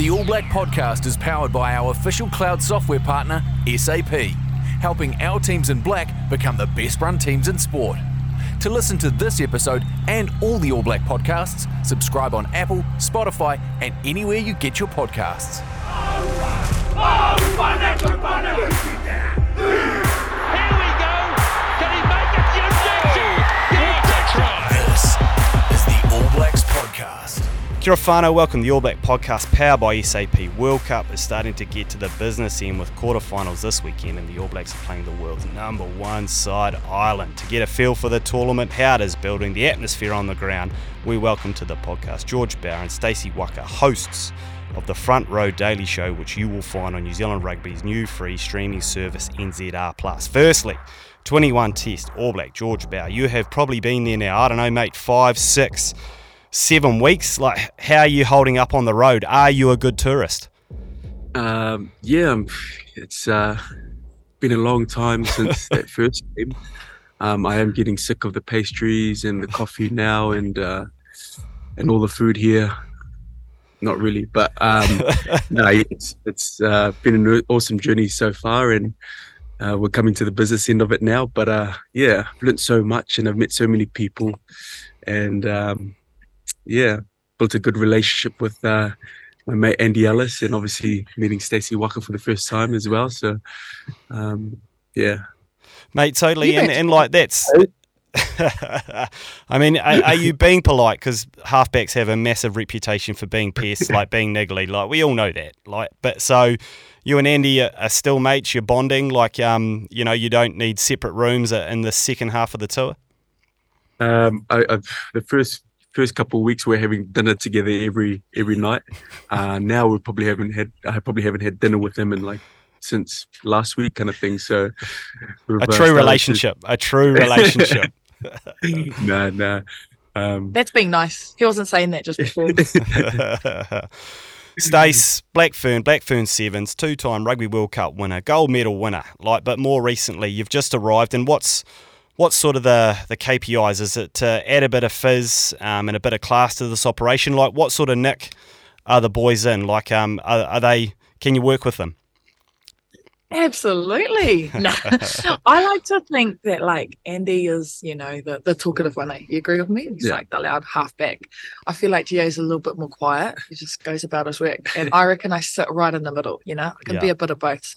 The All Black podcast is powered by our official cloud software partner, SAP, helping our teams in black become the best run teams in sport. To listen to this episode and all the All Black podcasts, subscribe on Apple, Spotify, and anywhere you get your podcasts. Kia whānau, welcome to the All Black Podcast powered by SAP. World Cup is starting to get to the business end with quarterfinals this weekend and the All Blacks are playing the world's number one side, Ireland. To get a feel for the tournament, how it is building, the atmosphere on the ground, we welcome to the podcast George Bower and Stacey Waaka, hosts of the Front Row Daily Show, which you will find on New Zealand Rugby's new free streaming service NZR+. Firstly, 21 Test, All Black, George Bower. You have probably been there now, I don't know, mate, five, six, seven weeks. Like, how are you holding up on the road? Are you a good tourist? Um, yeah, it's uh, been a long time since that first game. Um, I am getting sick of the pastries and the coffee now, and uh, and all the food here. Not really, but um, no, it's it's uh, been an awesome journey so far, and uh, we're coming to the business end of it now. But uh, yeah, I've learned so much, and I've met so many people, and um, yeah, built a good relationship with uh, my mate Andy Ellis, and obviously meeting Stacey Waaka for the first time as well. So, um, yeah, Mate, totally. You And, and like, that's. I mean, are, are you being polite? Because halfbacks have a massive reputation for being pests, like being niggly. Like we all know that. Like, but so you and Andy are, are still mates. You're bonding. Like, um, you know, you don't need separate rooms uh, in the second half of the tour. um, I, I've, the first first couple of weeks we're having dinner together every every night. Uh, now we probably haven't had I probably haven't had dinner with him in like since last week, kind of thing. So A uh, true started to- relationship. A true relationship. no, no. Um, That's being nice. He wasn't saying that just before. Stace, Blackfern, Blackfern Sevens, two-time Rugby World Cup winner, gold medal winner. Like, but more recently, you've just arrived, and what's what's sort of the the KPIs? Is it to add a bit of fizz um, and a bit of class to this operation? Like, what sort of nick are the boys in? Like, um, are, are they? Can you work with them? Absolutely. No. I like to think that like Andy is, you know, the, the talkative one. eh? You agree with me? He's Yeah. like the loud halfback. I feel like Gio's a little bit more quiet. He just goes about his work. And I reckon I sit right in the middle, you know, I can be a bit of both.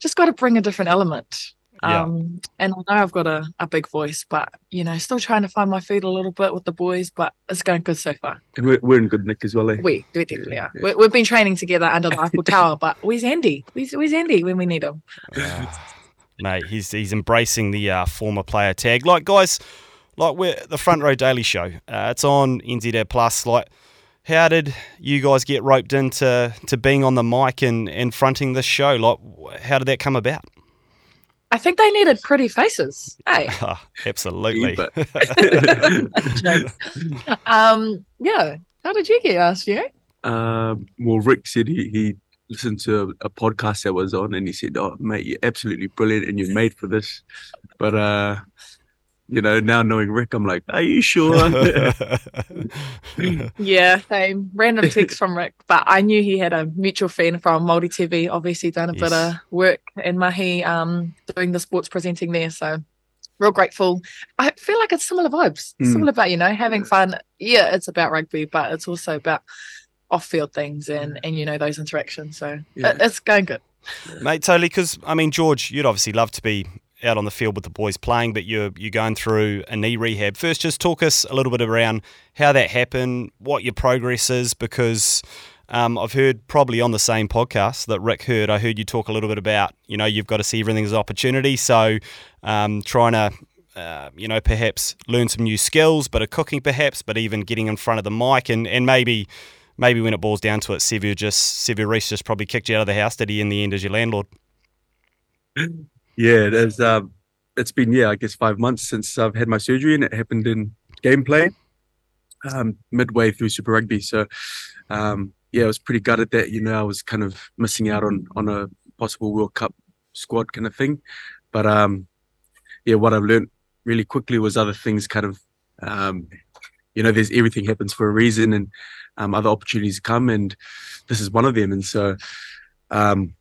Just got to bring a different element. Yeah. Um, and I know I've got a, a big voice, but you know, still trying to find my feet a little bit with the boys, but it's going good so far. and we're, we're in good nick as well. Eh? We, we definitely are. We, we've been training together under the Eiffel Tower, but where's Andy? Where's, where's Andy when we need him? Mate, he's he's embracing the uh, former player tag. Like guys, like we're the Front Row Daily Show. Uh, it's on NZR Plus. Like, how did you guys get roped into to being on the mic and and fronting this show? Like, how did that come about? I think they needed pretty faces. Hey, Ah, Absolutely. Um, yeah. How did you get asked? You? um, well, Rick said he, he listened to a, a podcast that was on, and he said, "Oh, mate, you're absolutely brilliant, and you're made for this." But uh, you know, now knowing Rick, I'm like, "Are you sure?" Yeah, same. Random text from Rick, but I knew he had a mutual friend from Māori TV. Obviously, done a bit of work in Mahi, um, doing the sports presenting there. So, real grateful. I feel like it's similar vibes. Mm. Similar about you know having fun. Yeah, it's about rugby, but it's also about off-field things and and you know those interactions. So Yeah. it, it's going good. Mate, totally. Because I mean, George, you'd obviously love to be out on the field with the boys playing, but you're you're going through a knee rehab. First, just talk us a little bit around how that happened, what your progress is, because um, I've heard probably on the same podcast that Rick heard. I heard you talk a little bit about you know you've got to see everything as an opportunity. So um, trying to uh, you know, perhaps learn some new skills, but a cooking perhaps, but even getting in front of the mic and, and maybe maybe when it boils down to it, Sevu just Sevu Reece just probably kicked you out of the house. Did he in the end as your landlord? Yeah, there's um, it's been yeah, I guess five months since I've had my surgery, and it happened in gameplay, um, midway through Super Rugby. So, um, yeah, I was pretty gutted that you know I was kind of missing out on on a possible World Cup squad kind of thing. But um, yeah, what I've learned really quickly was other things kind of, um, you know, there's everything happens for a reason, and um, other opportunities come, and this is one of them. And so, um,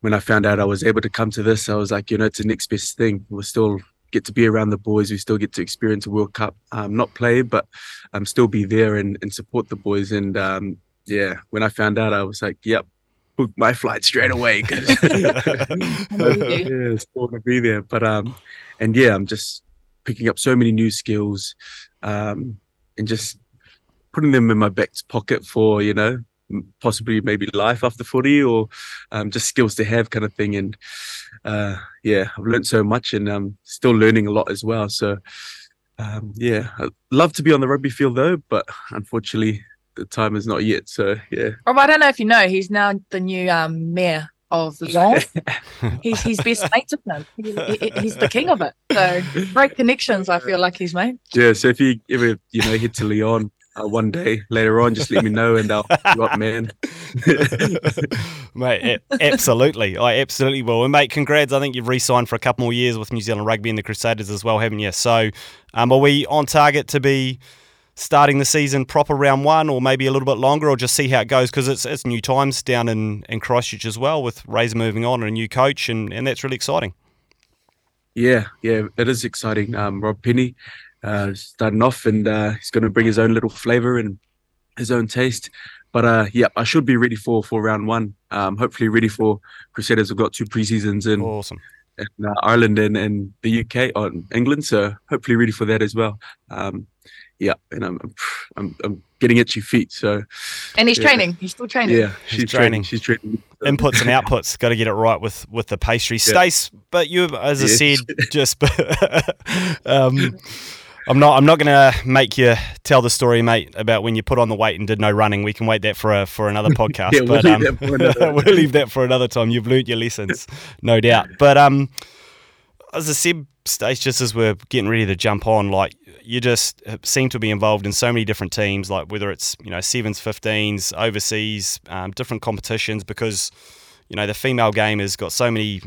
when I found out I was able to come to this, I was like, you know, it's the next best thing. We'll still get to be around the boys. We still get to experience a World Cup, um, not play, but um, still be there and, and support the boys. And um, yeah, when I found out, I was like, yep, book my flight straight away because yeah, still going to be there. But um, and yeah, I'm just picking up so many new skills, um, and just putting them in my back pocket for you know possibly maybe life after footy or um, just skills to have kind of thing. And uh, yeah, I've learned so much and I'm still learning a lot as well. So um, yeah, I'd love to be on the rugby field though, but unfortunately the time is not yet. So yeah. Rob, I don't know if you know, he's now the new um, mayor of Lyon. he's he's best mates with him. He, he, he's the king of it. So great connections. I feel like he's made. Yeah. So if you ever you know head to Lyon. Uh, one day later on, just let me know and I'll up, man. mate, absolutely. I absolutely will. And, mate, congrats. I think you've re signed for a couple more years with New Zealand Rugby and the Crusaders as well, haven't you? So, um, are we on target to be starting the season proper round one, or maybe a little bit longer, or just see how it goes because it's it's new times down in, in Christchurch as well with Razor moving on and a new coach, and, and that's really exciting. Yeah, yeah, it is exciting. Um, Rob Penney uh, starting off, and uh, he's going to bring his own little flavour and his own taste. But uh, yeah, I should be ready for for round one. Um, hopefully ready for Crusaders. We've got two preseasons in awesome. In, uh, Ireland and, and the UK on England, so hopefully ready for that as well. Um, yeah, and I'm, I'm I'm getting itchy feet. So, and he's yeah. training. He's still training. Yeah, she's he's training. training. She's training. Inputs and outputs. Got to get it right with with the pastry. Yeah. Stace, but you, as I said, just um, I'm not. I'm not going to make you tell the story, mate, about when you put on the weight and did no running. We can wait that for a, for another podcast. yeah, we'll, but, leave um, we'll leave that for another time. You've learnt your lessons, no doubt. But um, as I said, Stace, just as we're getting ready to jump on, like you just seem to be involved in so many different teams, like whether it's you know sevens, fifteens, overseas, um, different competitions, because you know the female game has got so many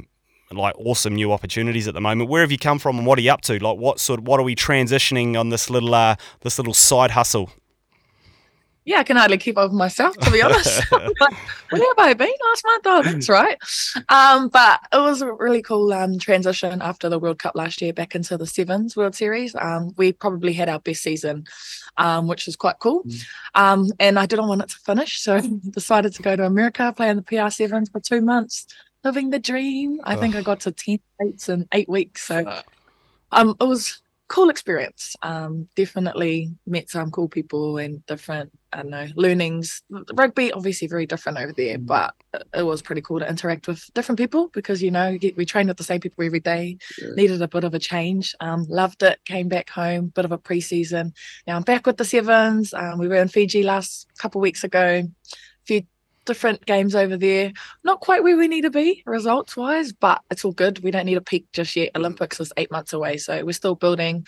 like awesome new opportunities at the moment. Where have you come from, and what are you up to? Like, what sort? Of, what are we transitioning on this little uh, this little side hustle? Yeah, I can hardly keep up with myself to be honest. like, where have I been last month? Oh, that's right. Um, but it was a really cool um, transition after the World Cup last year back into the Sevens World Series. Um, we probably had our best season, um, which was quite cool. Mm. Um, and I didn't want it to finish, so decided to go to America, play in the PR Sevens for two months living the dream. I think I got to 10 states in eight weeks. So um, it was cool experience. Um, definitely met some cool people and different, I don't know, learnings. Rugby, obviously, very different over there, mm. but it was pretty cool to interact with different people because, you know, we trained with the same people every day, needed a bit of a change. Um, loved it, came back home, bit of a preseason. Now I'm back with the Sevens. Um, we were in Fiji last couple weeks ago. A few different games over there. Not quite where we need to be results wise, but it's all good. We don't need a peak just yet. Olympics is eight months away, so we're still building.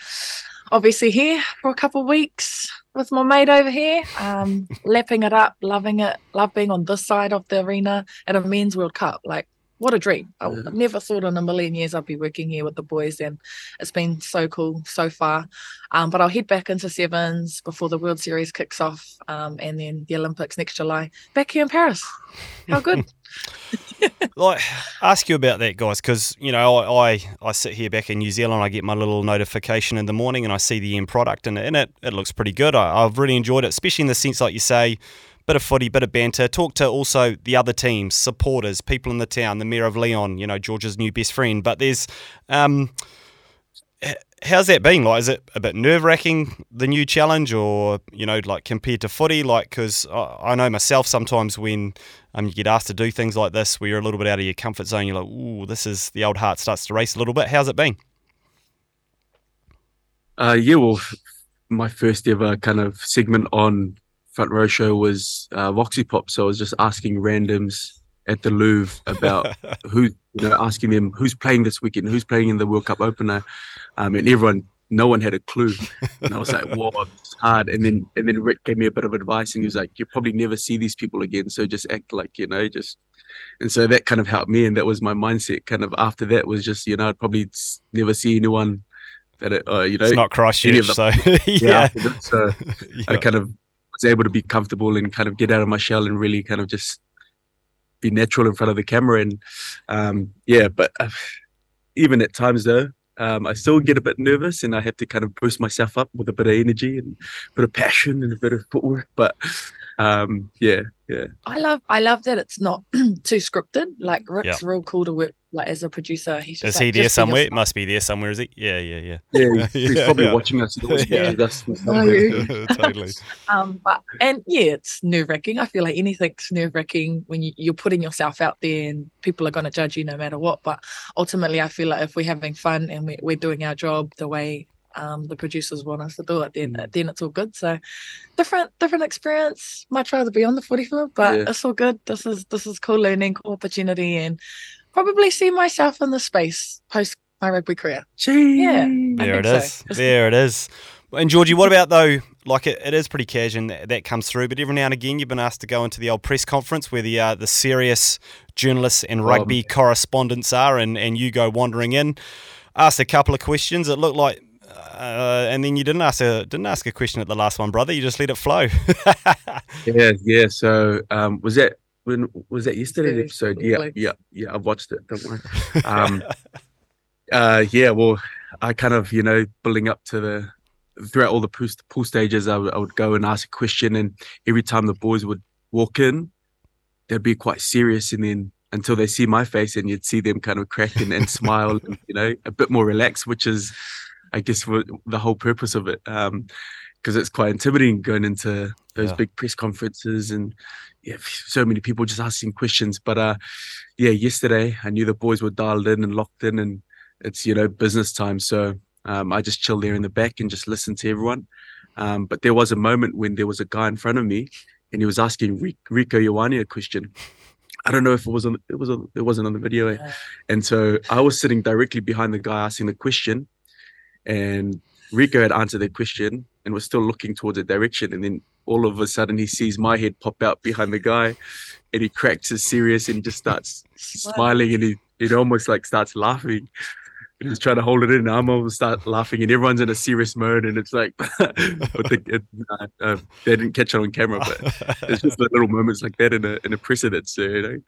Obviously, here for a couple weeks with my mate over here, um, lapping it up, loving it, love being on this side of the arena at a men's World Cup. Like what a dream. I yeah. never thought in a million years I'd be working here with the boys, and it's been so cool so far. Um, but I'll head back into sevens before the World Series kicks off, um, and then the Olympics next July back here in Paris. How good. like ask you about that guys because you know I, I, I sit here back in New Zealand I get my little notification in the morning and I see the end product and, and it, it looks pretty good I, I've really enjoyed it especially in the sense like you say bit of footy, bit of banter. Talk to also the other teams, supporters, people in the town, the mayor of Lyon, you know, George's new best friend. But there's, um, how's that been? Like, is it a bit nerve wracking, the new challenge, or, you know, like compared to footy? Like, because I, know myself sometimes when um, you get asked to do things like this where you're a little bit out of your comfort zone, you're like, ooh, this is, the old heart starts to race a little bit. How's it been? Uh, yeah, well, my first ever kind of segment on front row show was uh, Voxy Pop. So I was just asking randoms at the Louvre about who, you know, asking them who's playing this weekend, who's playing in the World Cup opener, um, and everyone, no one had a clue. And I was like, "Whoa, it's hard." And then, and then Rick gave me a bit of advice, and he was like, "You probably never see these people again, so just act like you know, just." And so that kind of helped me, and that was my mindset. Kind of after that was just, you know, I'd probably never see anyone that, it, uh, you know, it's not Christchurch, so yeah. yeah. so yeah. I kind of was able to be comfortable and kind of get out of my shell and really kind of just be natural in front of the camera. And um, yeah, but uh, even at times though, um, I still get a bit nervous and I have to kind of boost myself up with a bit of energy and a bit of passion and a bit of footwork. But um, yeah, yeah. I love I love that it's not too scripted. Like Rick's real cool to work like as a producer. He's just is like, he there just somewhere? It must be there somewhere, is he? Yeah, yeah, yeah. Yeah, he's, he's Yeah, probably yeah. watching us. Yeah. Oh, totally. Um, but and yeah, it's nerve wracking. I feel like anything's nerve wracking when you, you're putting yourself out there and people are going to judge you no matter what. But ultimately, I feel like if we're having fun and we, we're doing our job the way um, the producers want us to do it, then then it's all good. So different different experience. Much rather be on the footy field, but Yeah. it's all good. This is this is cool learning, cool opportunity, and probably see myself in the space post my rugby career. Yeah, I There it so. is. It's- There it is. And Georgie, what about though? Like it, it is pretty cash and that, that comes through, but every now and again you've been asked to go into the old press conference where the uh, the serious journalists and rugby correspondents are, and, and you go wandering in, asked a couple of questions. It looked like, uh, and then you didn't ask a didn't ask a question at the last one, brother. You just let it flow. Yeah, yeah. So um, was that when was that yesterday Yesterday, episode? Yeah, yeah, yeah. I've watched it. Don't worry. Um, uh, yeah. Well, I kind of you know building up to the throughout all the pool, pool stages, I would, would go and ask a question, and every time the boys would walk in, they'd be quite serious, and then until they see my face, and you'd see them kind of crack and, and smile, and, you know, a bit more relaxed, which is, I guess, the whole purpose of it. Um, because it's quite intimidating going into those Yeah. big press conferences and yeah, so many people just asking questions. But uh, yeah, yesterday I knew the boys were dialed in and locked in, and it's you know business time. So um, I just chilled there in the back and just listened to everyone. Um, but there was a moment when there was a guy in front of me, and he was asking Ri- Rieko Ioane a question. I don't know if it was on it was on it wasn't on the video? And so I was sitting directly behind the guy asking the question, and Rieko had answered the question and was still looking towards a direction, and then all of a sudden he sees my head pop out behind the guy, and he cracks his serious and just starts smiling and he it almost like starts laughing. And he's trying to hold it in. And I'm almost start laughing, and everyone's in a serious mode, and it's like, but the, it, uh, uh, they didn't catch it on camera, but it's just the little moments like that in a in a precedence, you know,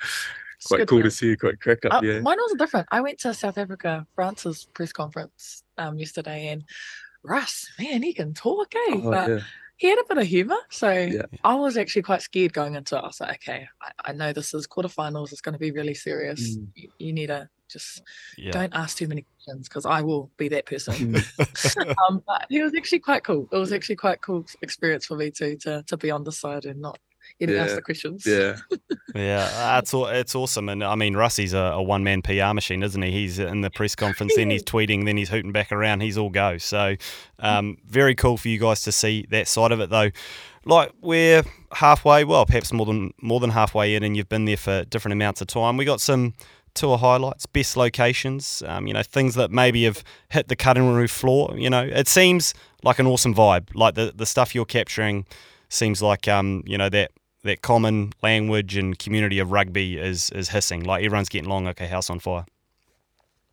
It's quite cool man. to see, quite crack up, Uh, yeah. Mine was different. I went to South Africa, France's press conference um, yesterday, and Russ, man, he can talk, eh? Oh, but yeah. he had a bit of humor. So Yeah. I was actually quite scared going into it. I was like, okay, I, I know this is quarterfinals. It's going to be really serious. Mm. You, you need to just yeah. don't ask too many questions because I will be that person. Mm. um, but he was actually quite cool. It was actually quite cool experience for me too to to be on the side and not getting asked Yeah. the questions. Yeah. Yeah, that's all. It's awesome, and I mean, Rassie's a, a one-man PR machine, isn't he? He's in the press conference, then he's tweeting, then he's hooting back around. He's all go. So, um, very cool for you guys to see that side of it, though. Like we're halfway, well, perhaps more than more than halfway in, and you've been there for different amounts of time. We got some tour highlights, best locations, um, you know, things that maybe have hit the cutting room floor. You know, it seems like an awesome vibe. Like the the stuff you're capturing seems like um, you know that that common language and community of rugby is is hissing. Like everyone's getting along like a house on fire.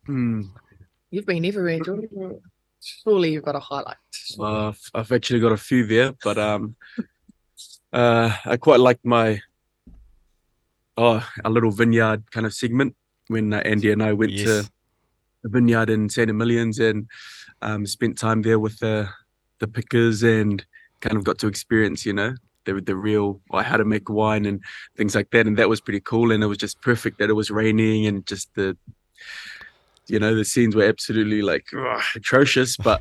Mm. You've been everywhere, Jordan. Surely you've got a highlight. Uh, I've- I've actually got a few there, but um, uh, I quite like my oh a little vineyard kind of segment when uh, Andy and I went Yes. to a vineyard in Santa Millions and um, spent time there with the the pickers and kind of got to experience, you know, the the real like how to make wine and things like that. And that was pretty cool. And it was just perfect that it was raining and just the you know the scenes were absolutely like ugh, atrocious, but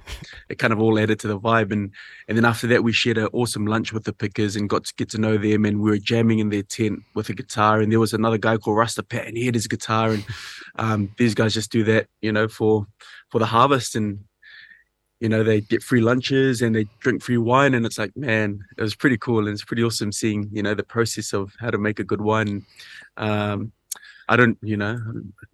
it kind of all added to the vibe. And and then after that, we shared an awesome lunch with the pickers and got to get to know them. And we were jamming in their tent with a guitar. And there was another guy called Rasta Pat, and he had his guitar. And um, these guys just do that, you know, for for the harvest. And you know, they get free lunches and they drink free wine. And it's like, man, it was pretty cool. And it's pretty awesome seeing, you know, the process of how to make a good wine. Um, I don't, you know,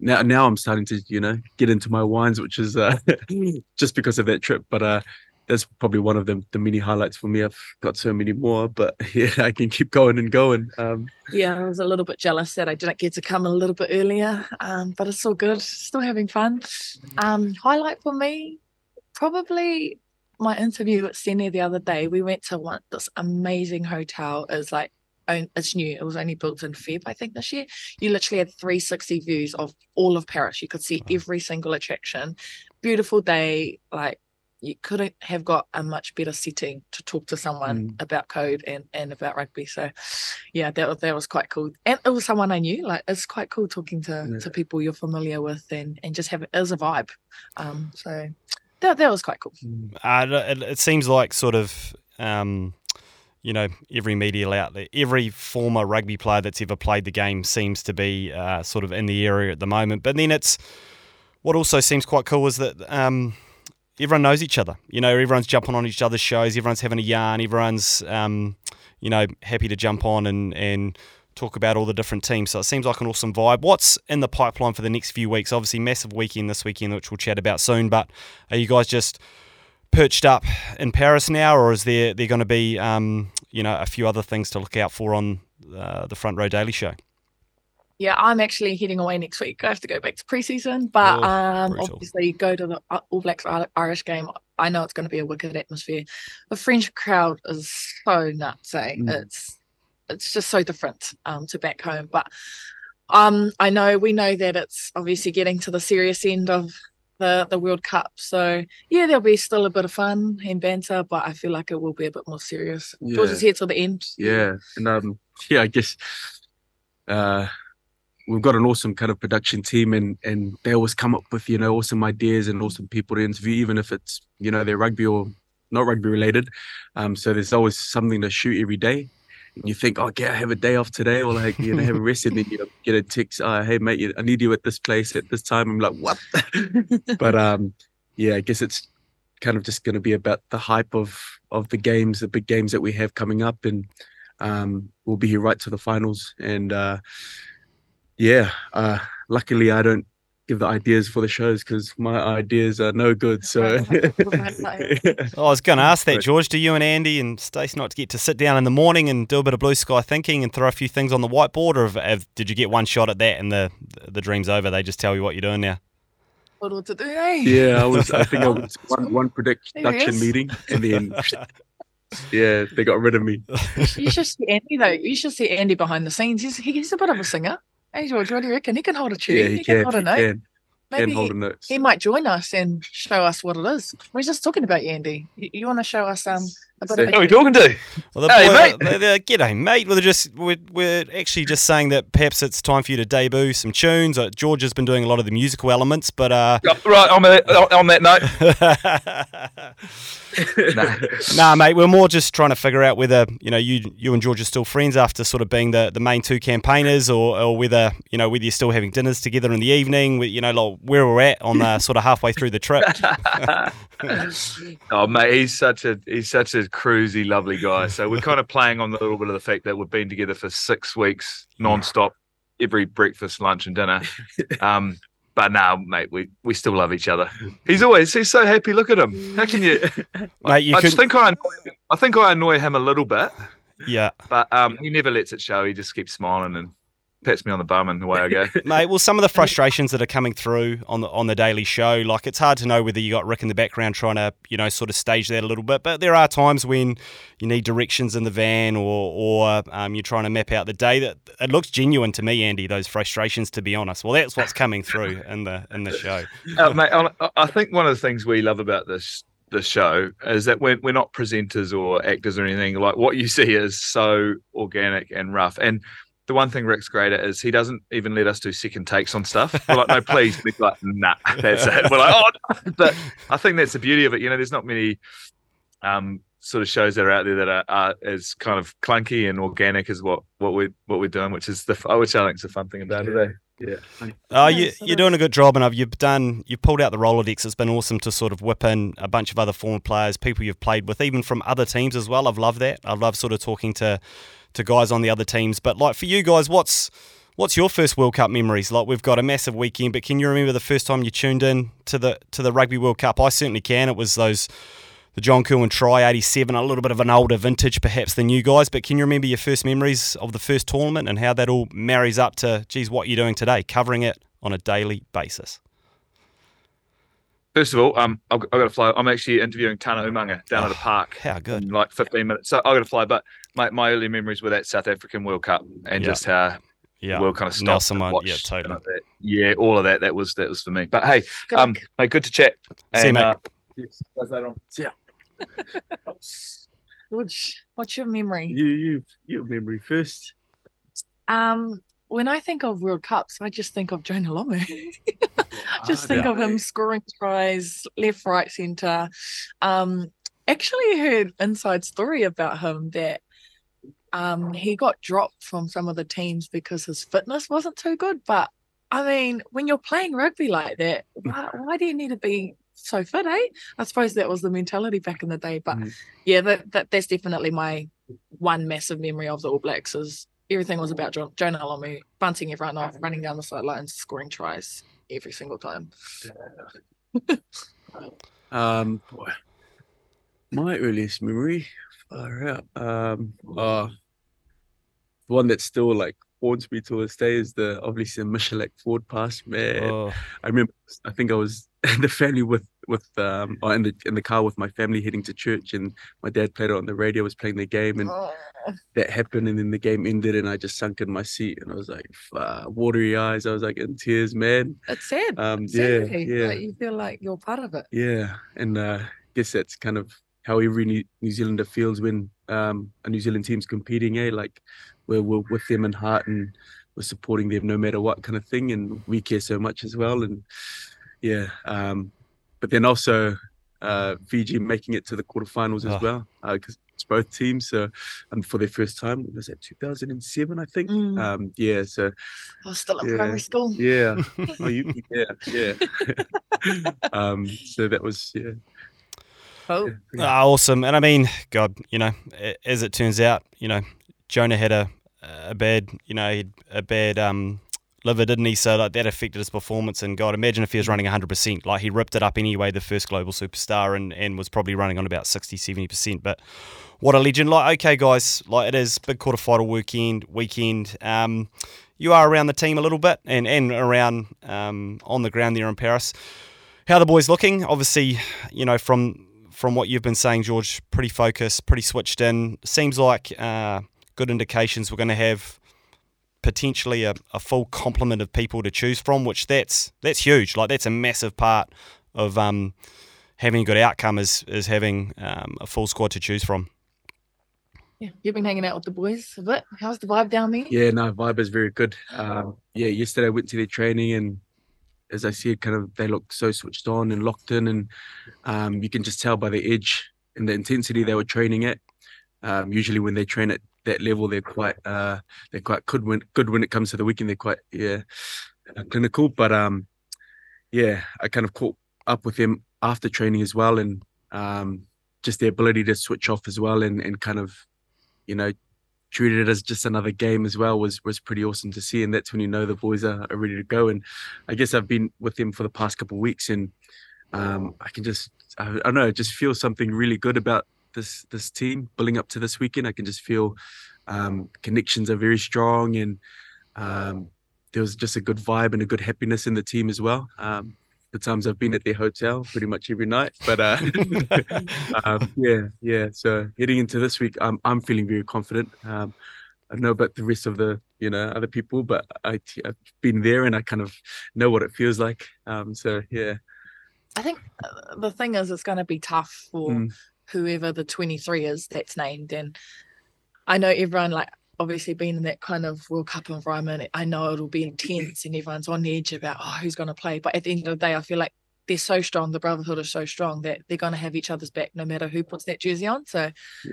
now now I'm starting to, you know, get into my wines, which is uh, just because of that trip. But uh, that's probably one of the the mini highlights for me. I've got so many more, but yeah, I can keep going and going. Um, Yeah, I was a little bit jealous that I didn't get to come a little bit earlier, um, but it's all good. Still having fun. Um, highlight for me, probably my interview with Sydney the other day, we went to one this amazing hotel. It was like it's new. It was only built in Feb, I think, this year. You literally had 360 views of all of Paris. You could see every single attraction. Beautiful day. Like you couldn't have got a much better setting to talk to someone mm. about code and, and about rugby. So yeah, that was that was quite cool. And it was someone I knew. Like it's quite cool talking to, yeah. to people you're familiar with and, and just have it as a vibe. Um so that that was quite cool. Uh, it, it seems like sort of um you know, every media outlet, every former rugby player that's ever played the game seems to be uh, sort of in the area at the moment. But then it's what also seems quite cool is that um, everyone knows each other. You know, everyone's jumping on each other's shows, everyone's having a yarn, everyone's, um, you know, happy to jump on and, and talk about all the different teams. So it seems like an awesome vibe. What's in the pipeline for the next few weeks? Obviously, massive weekend this weekend, which we'll chat about soon. But are you guys just perched up in Paris now, or is there there going to be um, you know a few other things to look out for on uh, the Front Row Daily Show? Yeah, I'm actually heading away next week. I have to go back to preseason, but oh, um, obviously go to the uh, All Blacks Irish game. I know it's going to be a wicked atmosphere. The French crowd is so nuts. Eh? Mm. It's it's just so different um, to back home. But um, I know we know that it's obviously getting to the serious end of the the World Cup. So yeah, there'll be still a bit of fun and banter, but I feel like it will be a bit more serious. Yeah. George is here till the end. Yeah, and um, yeah, I guess uh, we've got an awesome kind of production team, and and they always come up with you know awesome ideas and awesome people to interview, even if it's you know they're rugby or not rugby related. Um, so there's always something to shoot every day you think, oh, yeah, I have a day off today, or like, you know, have a rest, and then you get a text, uh, hey, mate, I need you at this place at this time. I'm like, what? but um, yeah, I guess it's kind of just going to be about the hype of of the games, the big games that we have coming up, and um, we'll be here right to the finals. And uh, yeah, uh, luckily I don't give the ideas for the shows because my ideas are no good. So I was going to ask that, George. Do you and Andy and Stace not get to sit down in the morning and do a bit of blue sky thinking and throw a few things on the whiteboard, or have, have, did you get one shot at that and the the dream's over? They just tell you what you're doing now. What to do? Eh? Yeah, I was. I think I was one one production meeting and then. yeah, they got rid of me. you should see Andy though. You should see Andy behind the scenes. He's he's a bit of a singer. Hey George, what do you reckon? He can hold a tune. Yeah, he, he can, can, hold a note. Can. Maybe hold a note. He, he might join us and show us what it is. We're just talking about you, Andy. You, you want to show us um who are we talking to? Well, hey, boy, mate. They're, they're, g'day, mate. We're just we're, we're actually just saying that perhaps it's time for you to debut some tunes. Uh, George has been doing a lot of the musical elements, but uh, right on that, on that note. nah. nah, mate. We're more just trying to figure out whether you know you you and George are still friends after sort of being the, the main two campaigners, or, or whether you know whether you're still having dinners together in the evening. You know, like where we're at on the sort of halfway through the trip. oh, mate, he's such a he's such a cruisy, lovely guy. So we're kind of playing on the little bit of the fact that we've been together for six weeks non-stop, every breakfast, lunch, and dinner. Um, but now, mate, we, we still love each other. He's always he's so happy. Look at him. How can you? Mate, you I, could... think I annoy, I think I annoy him a little bit. Yeah, but um, he never lets it show. He just keeps smiling and pats me on the bum and away I go. Mate, well, some of the frustrations that are coming through on the on the daily show, like it's hard to know whether you got Rick in the background trying to, you know, sort of stage that a little bit. But there are times when you need directions in the van, or or um, you're trying to map out the day. That it looks genuine to me, Andy. Those frustrations, to be honest. Well, that's what's coming through in the in the show. Uh, mate, I think one of the things we love about this the show is that we're, we're not presenters or actors or anything like what you see is so organic and rough and the one thing Rick's great at is he doesn't even let us do second takes on stuff. We're like, no, please. He's like, nah, that's it. We're like, oh, but I think that's the beauty of it. You know, there's not many um, sort of shows that are out there that are, are as kind of clunky and organic as what what we're what we're doing, which is the which I think is the fun thing about it. Eh? Yeah. Uh, you, you're doing a good job, and you've done you've pulled out the Rolodex. It's been awesome to sort of whip in a bunch of other former players, people you've played with, even from other teams as well. I've loved that. I love sort of talking to to guys on the other teams. But like for you guys, what's what's your first World Cup memories? Like we've got a massive weekend, but can you remember the first time you tuned in to the to the Rugby World Cup? I certainly can. It was those the John Kirwan try '87, a little bit of an older vintage perhaps than you guys. But can you remember your first memories of the first tournament and how that all marries up to, geez, what you're doing today, covering it on a daily basis? First of all, um, I've, I've got to fly. I'm actually interviewing Tana Umaga down at the Oh, park How good. in like 15 minutes. So I've got to fly. But my, my early memories were that South African World Cup and Yeah. just how Yeah. the world kind of stopped. Nelson and Mandela, yeah, totally. and that. Yeah, all of that. That was that was for me. But hey, Good um, luck. hey, good to chat. See you, mate. uh, yes, guys later on. See ya. Which, what's your memory? You, you, your memory first. Um, when I think of World Cups, I just think of Jonah Lomu. just think of him scoring tries left, right, centre. Um, actually heard inside story about him that um he got dropped from some of the teams because his fitness wasn't too good. But I mean, when you're playing rugby like that, why, why do you need to be so fit, eh? I suppose that was the mentality back in the day. But Mm. yeah, that, that that's definitely my one massive memory of the All Blacks is everything was about jo- Jonah Lomu bunting everyone off, running down the sidelines, scoring tries every single time. Um, my earliest memory, far out. Um, uh, the one that's still like haunts me to this day is the obviously the Michalak forward pass. Man, Oh, I remember. I think I was in the family with with um, or in the in the car with my family heading to church, and my dad played it on the radio, was playing the game, and Oh, that happened, and then the game ended, and I just sunk in my seat, and I was like, uh, watery eyes. I was like in tears, man. it's sad. Um, It's yeah, sad, yeah. Like you feel like you're part of it. Yeah, and uh, I guess that's kind of how every New, New Zealander feels when um, a New Zealand team's competing. Eh, like we're, we're with them in heart and we're supporting them no matter what kind of thing, and we care so much as well. And yeah, um, but then also uh, Fiji making it to the quarterfinals as Oh. well because it's both teams. So um, for their first time, was that 2007? I think. Mm. Um, yeah, so I was still at yeah. primary school. yeah. Oh, you, yeah, yeah. um, so that was yeah. Oh, yeah, pretty- Ah, awesome. And I mean, God, you know, as it turns out, you know, Jonah had a a bad, you know, a bad um liver, didn't he? So like that affected his performance. And God, imagine if he was running 100%. Like he ripped it up anyway, the first global superstar, and and was probably running on about 60, 70%. But what a legend! Like, okay, guys, like it is big quarterfinal weekend. Weekend. Um, you are around the team a little bit, and and around um on the ground there in Paris. How the boys looking? Obviously, you know from from what you've been saying, George, pretty focused, pretty switched in. Seems like uh, good indications we're going to have potentially a, a full complement of people to choose from, which that's that's huge. Like that's a massive part of um, having a good outcome is is having um, a full squad to choose from. yeah. You've been hanging out with the boys a bit. How's the vibe down there? Yeah, no, vibe is very good. Um, yeah, yesterday I went to their training and as I said, kind of they look so switched on and locked in and um, you can just tell by the edge and the intensity they were training at. Um, usually when they train at that level, they're quite uh, they're quite good when good when it comes to the weekend. They're quite yeah uh, clinical, but um, yeah, I kind of caught up with them after training as well, and um, just the ability to switch off as well, and and kind of you know treated it as just another game as well was was pretty awesome to see and that's when you know the boys are, are ready to go and i guess i've been with them for the past couple of weeks and um i can just I, I don't know just feel something really good about this this team building up to this weekend i can just feel um connections are very strong and um there was just a good vibe and a good happiness in the team as well um the times I've been at their hotel pretty much every night. But uh, um, yeah, yeah. So heading into this week, I'm I'm feeling very confident. Um, I don't know about the rest of the you know other people, but I, I've been there and I kind of know what it feels like. Um, so yeah, I think uh, the thing is, it's going to be tough for Mm. Whoever the 23 is that's named. And I know everyone, like, obviously being in that kind of World Cup environment, I know it'll be intense and everyone's on the edge about, oh, who's going to play. But at the end of the day, I feel like they're so strong, the brotherhood is so strong that they're going to have each other's back no matter who puts that jersey on. So, Yeah.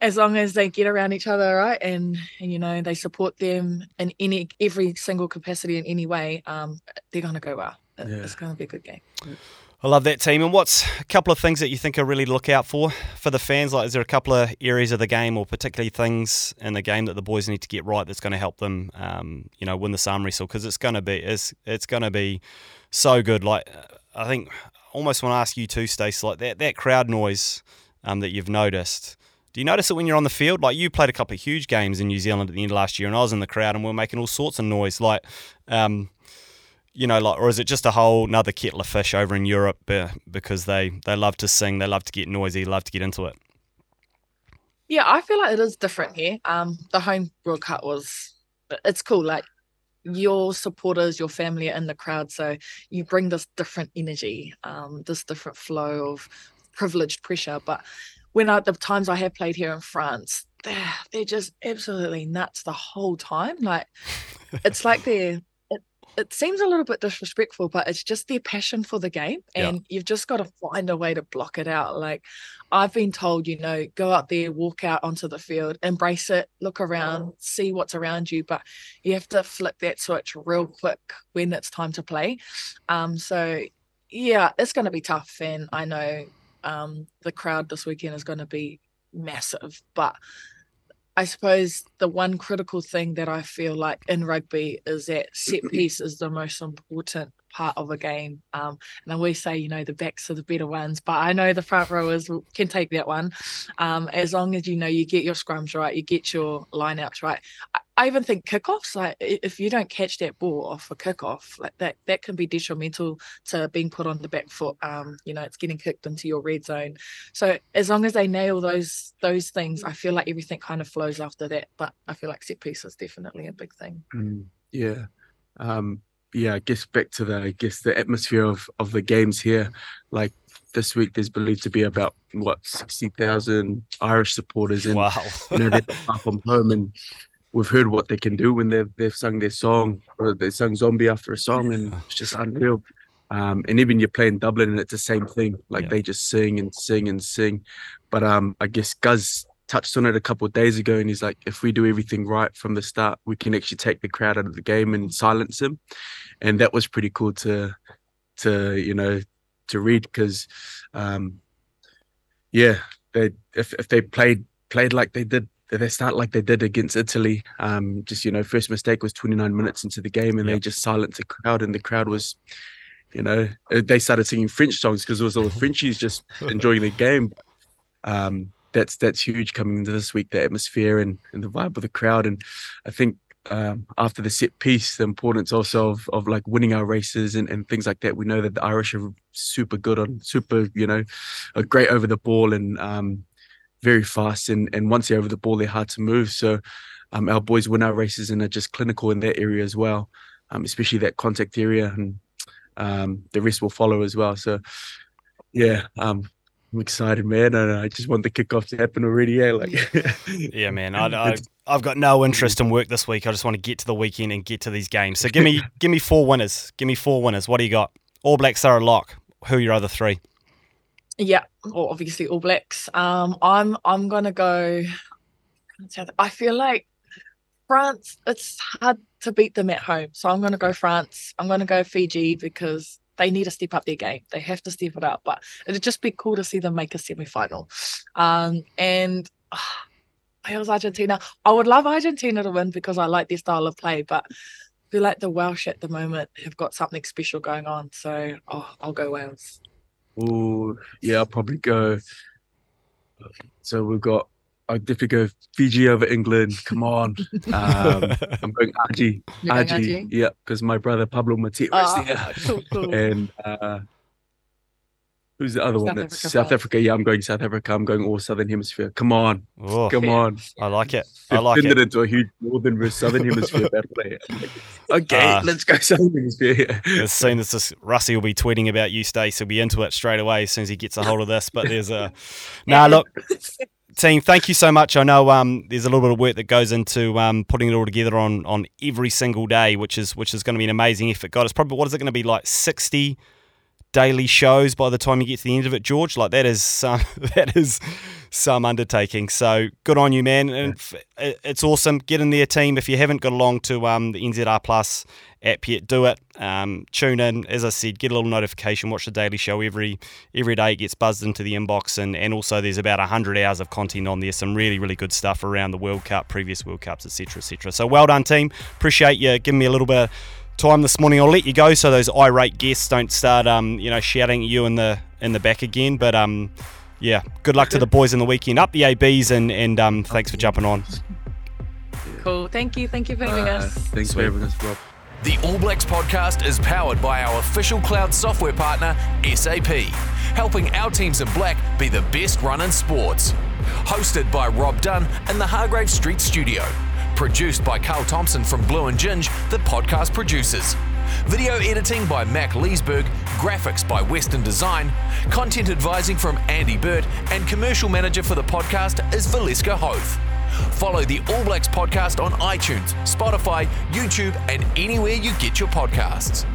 as long as they get around each other, right, and, and you know they support them in any every single capacity in any way, um, they're going to go well. Yeah. It's going to be a good game. I love that team. And what's a couple of things that you think are really look out for for the fans? Like, is there a couple of areas of the game, or particularly things in the game that the boys need to get right that's going to help them, um, you know, win the arm wrestle? Because it's going to be it's it's going to be so good. Like, I think almost want to ask you too, Stace, like that that crowd noise um, that you've noticed. Do you notice it when you're on the field? Like you played a couple of huge games in New Zealand at the end of last year, and I was in the crowd, and we are making all sorts of noise. Like, um, you know, like, or is it just a whole another kettle of fish over in Europe uh, because they they love to sing, they love to get noisy, love to get into it? Yeah, I feel like it is different here. Um, the home World Cup was, it's cool. Like your supporters, your family are in the crowd, so you bring this different energy, um, this different flow of privileged pressure. But when I, the times I have played here in France, they're they're just absolutely nuts the whole time. Like it's like they're it, seems a little bit disrespectful, but it's just their passion for the game. And yeah. you've just got to find a way to block it out. Like I've been told, you know, go out there, walk out onto the field, embrace it, look around, see what's around you. But you have to flip that switch real quick when it's time to play. Um, so yeah, it's gonna be tough. And I know um the crowd this weekend is gonna be massive. But I suppose the one critical thing that I feel like in rugby is that set piece is the most important part of a game. Um, and I always say, you know, the backs are the better ones, but I know the front rowers can take that one. Um, as long as you know you get your scrums right, you get your lineouts right. I, I even think kickoffs, like if you don't catch that ball off a kickoff, like that, that can be detrimental to being put on the back foot. Um, you know, it's getting kicked into your red zone. So as long as they nail those those things, I feel like everything kind of flows after that. But I feel like set piece is definitely a big thing. Mm, yeah. Um, yeah, I guess back to the I guess the atmosphere of of the games here. Like this week, there's believed to be about what sixty thousand Irish supporters, and wow. you know they're far from home, and we've heard what they can do when they've they've sung their song or they sung "Zombie" after a song, and it's just unreal. Um, and even you play in Dublin, and it's the same thing. Like yeah. they just sing and sing and sing. But um, I guess Guz touched on it a couple of days ago, and he's like, if we do everything right from the start, we can actually take the crowd out of the game and silence him, and that was pretty cool to to you know to read because um, yeah, they if if they played played like they did they start like they did against Italy. Um, just you know, first mistake was 29 minutes into the game, and yep. they just silenced the crowd, and the crowd was, you know, they started singing French songs because it was all the Frenchies just enjoying the game. Um, that's that's huge coming into this week, the atmosphere and, and the vibe of the crowd. And I think um, after the set piece, the importance also of, of like winning our races and, and things like that. We know that the Irish are super good on super, you know, are great over the ball and um, very fast. And, and once they're over the ball, they're hard to move. So um, our boys win our races and are just clinical in that area as well, um, especially that contact area. And um, the rest will follow as well. So yeah, um, I'm excited, man. And I just want the kickoff to happen already. Yeah, like yeah, man. I, I, I've got no interest in work this week. I just want to get to the weekend and get to these games. So give me, give me four winners. Give me four winners. What do you got? All Blacks are a lock. Who are your other three? Yeah, well, obviously All Blacks. Um, I'm I'm gonna go. I feel like France. It's hard to beat them at home, so I'm gonna go France. I'm gonna go Fiji because they need to step up their game. They have to step it up. But it'd just be cool to see them make a semi final. Um, and uh, it was Argentina. I would love Argentina to win because I like their style of play, but I feel like the Welsh at the moment have got something special going on. So oh, I'll go Wales. Oh, yeah, I'll probably go. So we've got I'd definitely go Fiji over England. Come on. Um, I'm going Aji. Aji. Yeah, because my brother Pablo Mateo oh, is here. Cool, cool. And uh, who's the other South one? Africa South Africa. Yeah, I'm going South Africa. I'm going all Southern Hemisphere. Come on. Oh, Come on. I like it. I like it. into a huge Northern versus Southern Hemisphere battle. okay, uh, let's go Southern Hemisphere. as soon as this, Rassie will be tweeting about you, Stace. He'll be into it straight away as soon as he gets a hold of this. But there's a. Nah, look team, thank you so much. I know um, there's a little bit of work that goes into um, putting it all together on on every single day, which is which is going to be an amazing effort. God, it's probably what is it going to be like sixty daily shows by the time you get to the end of it, George? Like that is some that is some undertaking. So good on you, man, and it's awesome. Get in there, team. If you haven't got along to um, the NZR Plus app yet, do it. Um, tune in, as I said, get a little notification. Watch the daily show every every day. It gets buzzed into the inbox, and and also there's about hundred hours of content on there. Some really really good stuff around the World Cup, previous World Cups, etc. etc. So well done, team. Appreciate you giving me a little bit. Of time this morning. I'll let you go so those irate guests don't start, um, you know, shouting at you in the in the back again. But um, yeah, good luck to the boys in the weekend. Up the ABs and and um, thanks for jumping on. Cool. Thank you. Thank you for having uh, us. Thanks Sweet. for having us, Rob. The All Blacks podcast is powered by our official cloud software partner, SAP, helping our teams in black be the best run in sports. Hosted by Rob Dunn in the Hargrave Street studio. Produced by Carl Thompson from Blue and Ginge, the podcast producers. Video editing by Mac Leesburg, graphics by Western Design, content advising from Andy Burt, and commercial manager for the podcast is Valeska Hoth. Follow the All Blacks podcast on iTunes, Spotify, YouTube, and anywhere you get your podcasts.